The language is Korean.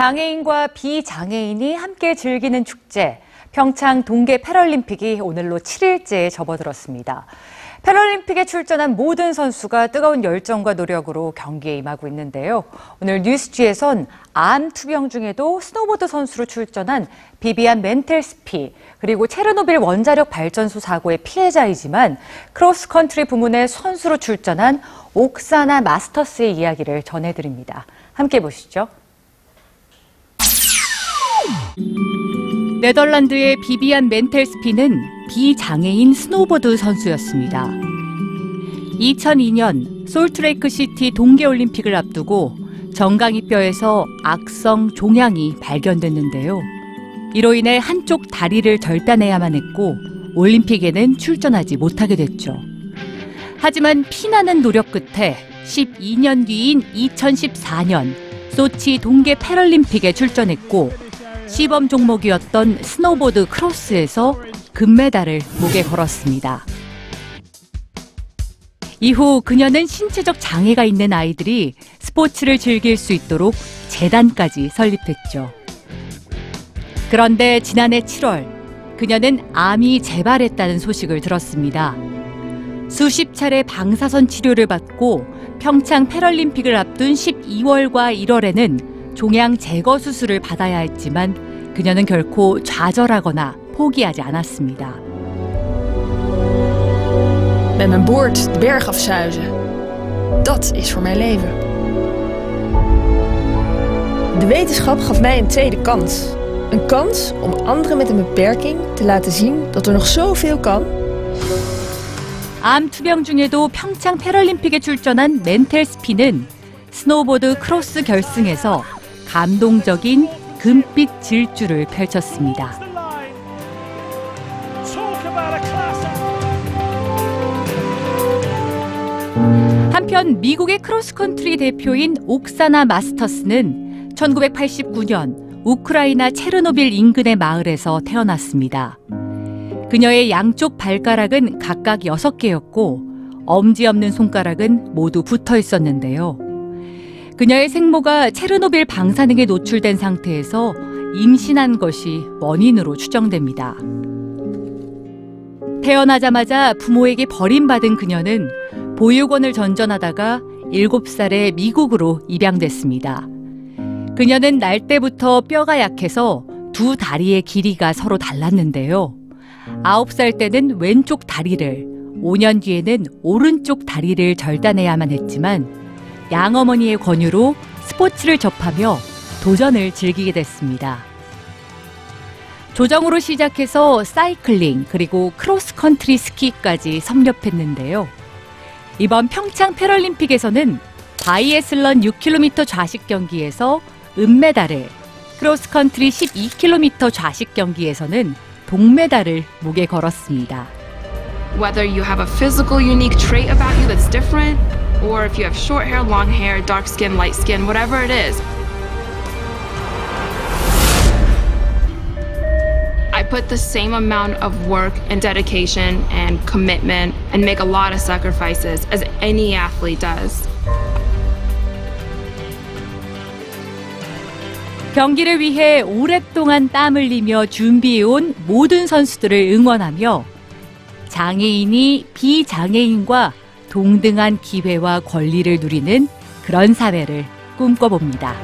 장애인과 비장애인이 함께 즐기는 축제, 평창 동계 패럴림픽이 오늘로 7일째에 접어들었습니다. 패럴림픽에 출전한 모든 선수가 뜨거운 열정과 노력으로 경기에 임하고 있는데요. 오늘 뉴스G에선 암 투병 중에도 스노보드 선수로 출전한 비비안 멘텔스피 그리고 체르노빌 원자력 발전소 사고의 피해자이지만 크로스컨트리 부문의 선수로 출전한 옥사나 마스터스의 이야기를 전해드립니다. 함께 보시죠. 네덜란드의 비비안 멘텔스피는 비장애인 스노보드 선수였습니다. 2002년 솔트레이크 시티 동계올림픽을 앞두고 정강이뼈에서 악성 종양이 발견됐는데요. 이로 인해 한쪽 다리를 절단해야만 했고 올림픽에는 출전하지 못하게 됐죠. 하지만 피나는 노력 끝에 12년 뒤인 2014년 소치 동계 패럴림픽에 출전했고 시범 종목이었던 스노보드 크로스에서 금메달을 목에 걸었습니다. 이후 그녀는 신체적 장애가 있는 아이들이 스포츠를 즐길 수 있도록 재단까지 설립했죠. 그런데 지난해 7월 그녀는 암이 재발했다는 소식을 들었습니다. 수십 차례 방사선 치료를 받고 평창 패럴림픽을 앞둔 12월과 1월에는 종양 제거 수술을 받아야 했지만 그녀는 결코 좌절하거나 포기하지 않았습니다. Met mijn boord de berg afzuizen. Dat is voor mijn leven. De wetenschap gaf mij een tweede kans. Een kans om anderen met een beperking te laten zien dat er nog zoveel kan. 암 투병 중에도 평창 패럴림픽에 출전한 멘텔 스피는 스노보드 크로스 결승에서 감동적인 금빛 질주를 펼쳤습니다. 한편 미국의 크로스컨트리 대표인 옥사나 마스터스는 1989년 우크라이나 체르노빌 인근의 마을에서 태어났습니다. 그녀의 양쪽 발가락은 각각 6개였고 엄지 없는 손가락은 모두 붙어 있었는데요. 그녀의 생모가 체르노빌 방사능에 노출된 상태에서 임신한 것이 원인으로 추정됩니다. 태어나자마자 부모에게 버림받은 그녀는 보육원을 전전하다가 7살에 미국으로 입양됐습니다. 그녀는 날 때부터 뼈가 약해서 두 다리의 길이가 서로 달랐는데요. 9살 때는 왼쪽 다리를, 5년 뒤에는 오른쪽 다리를 절단해야만 했지만 양어머니의 권유로 스포츠를 접하며 도전을 즐기게 됐습니다. 조정으로 시작해서 사이클링 그리고 크로스컨트리 스키까지 섭렵했는데요. 이번 평창 패럴림픽에서는 바이애슬런 6km 좌식 경기에서 은메달을, 크로스컨트리 12km 좌식 경기에서는 동메달을 목에 걸었습니다. whether you have a physical unique trait about you that's different, or if you have short hair, long hair, dark skin, light skin, whatever it is. I put the same amount of work and dedication and commitment and make a lot of sacrifices as any athlete does. 경기를 위해 오랫동안 땀 흘리며 준비해온 모든 선수들을 응원하며 장애인이 비장애인과 동등한 기회와 권리를 누리는 그런 사회를 꿈꿔봅니다.